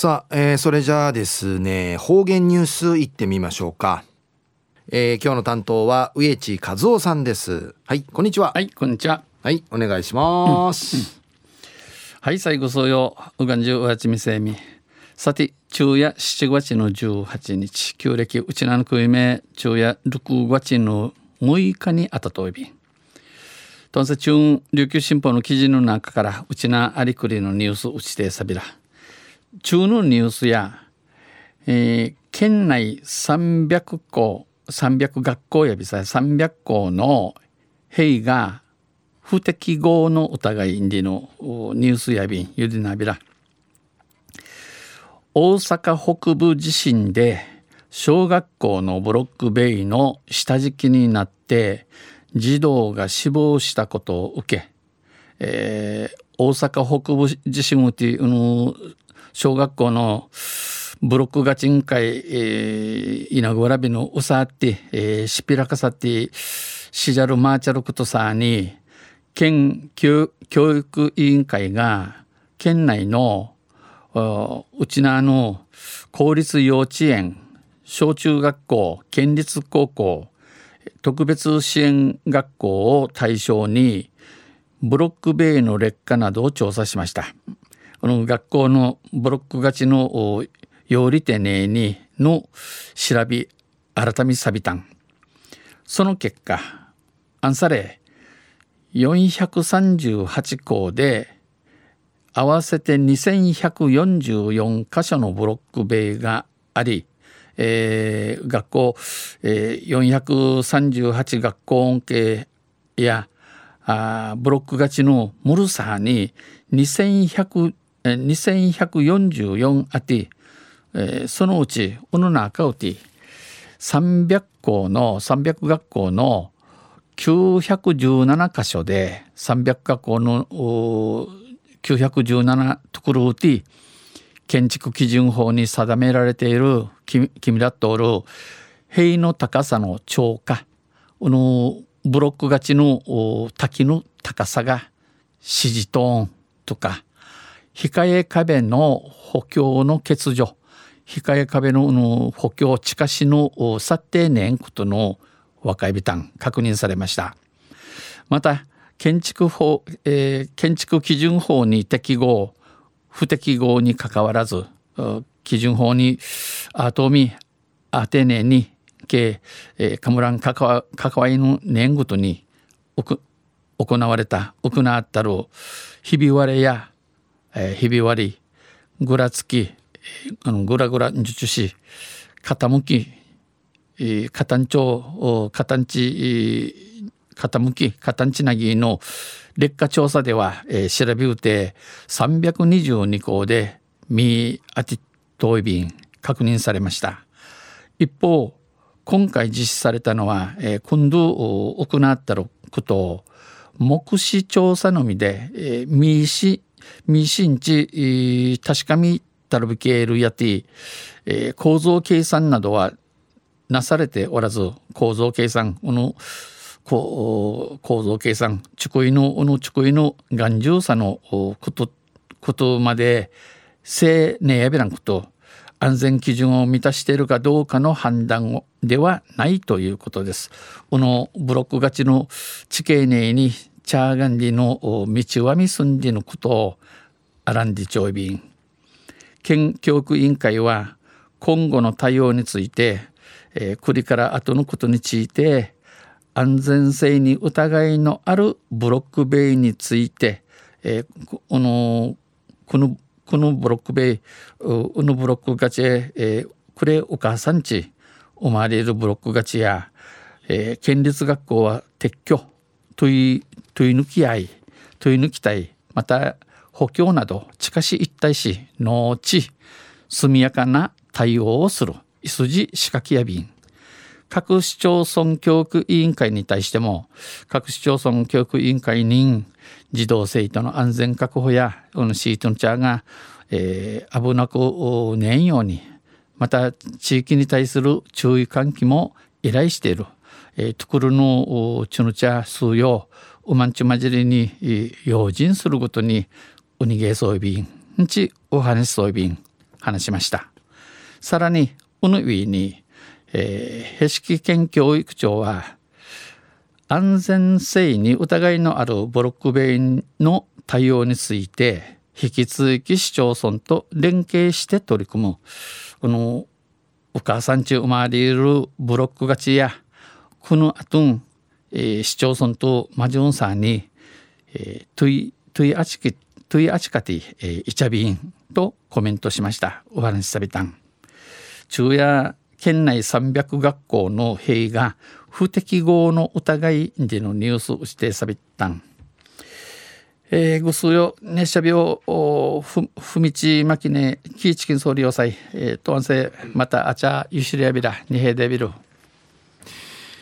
さあ、えー、それじゃあですね方言ニュースいってみましょうか、えー、今日の担当は植地和夫さんです。はいこんにちは。はいこんにちは。はいお願いします、うん。うん、はい最後そうよ。うがんじゅうおやちみせみ。さて昼夜7月の18日。旧暦うちなのくいめ昼夜6月の6日にあたといび。んとんせ中琉球新報の記事の中からうちなありくりのニュースうちてさびら中のニュースや、えー、県内300校300学校やびさ300校の兵が不適合の疑いでのニュースやびんゆでなびら。大阪北部地震で小学校のブロック塀の下敷きになって児童が死亡したことを受け、えー、大阪北部地震っていうの小学校のブロックガチン会、えー、イナグラビのうさって、えー、シピラカサって、シジャルマーチャルクトサーに、県教育委員会が、県内の、うちなの公立幼稚園、小中学校、県立高校、特別支援学校を対象に、ブロック塀の劣化などを調査しました。この学校のブロック勝ちのよりてねにの調べ改めさびたん。その結果、アンサレ438校で合わせて2144箇所のブロック塀があり、えー、学校、えー、438学校恩恵やあブロック勝ちのムルサーに2100 2144あて、えー、そのうちうぬなかうて300校の300学校の917箇所で300学校の917ところうて建築基準法に定められている君だっておる塀の高さの超過このブロック勝ちの滝の高さが指示トーンとか控え壁の補強の欠如。控え壁の補強地下市の査定年ことの和解ビタン確認されました。また建築法、えー、建築基準法に適合不適合にかかわらず基準法にあとみあてねにけ、えー、カムラン関わ関わりの年ごとに行われた行ったるひび割れやえー、ひび割りぐらつきあのぐらぐら術し傾き、えー、片んちょう片んち傾き片んちなぎの劣化調査では、えー、調べうて322校でミアティトイビン確認されました。一方今回実施されたのは、えー、今度行ったことを目視調査のみで、えー、ミーシミシンチ確かみたるびけるやて、えー、構造計算などはなされておらず構造計算この構造計算ちいのおのちいの頑丈さのことことまでせねやべらんこと安全基準を満たしているかどうかの判断ではないということです。このブロック勝ちの地形内にチャーガンリの道はみすんでのことをアランディ長便県教育委員会は今後の対応について、えー、国から後のことについて安全性に疑いのあるブロック塀について、えー、このこのこのブロック塀このブロックガチへ、えー、くれお母さんちおまわれるブロックガチや、えー、県立学校は撤去。問い問い抜き合い問い抜きたいまた補強など近し一体し農地速やかな対応をするいすじ仕掛けや便各市町村教育委員会に対しても各市町村教育委員会に児童生徒の安全確保やこのシートンチャーが、えー、危なくねんようにまた地域に対する注意喚起も依頼している、えー、トゥクルのチュヌチャ数用ウマンチュマジリに用心するごとにウニゲソイビンんちおはねソイビン話しました。さらにうぬウィに、えー、へしき県教育長は安全性に疑いのあるブロック塀の対応について引き続き市町村と連携して取り組む。このお母さんち生まれるブロック勝ちやこの後、えー、市町村とマジョンさんに、えー、トゥイトゥイアチキトゥイアチカティ、えー、イチャビンとコメントしました。お話しさびたん。昼夜県内300学校の兵が不適合の疑いでのニュースをしてさびたん。えー、ぐすよ熱射病ふふみちまきねキーチキン総理要塞えー、とんせまたあちゃゆしりやびらにへでびる。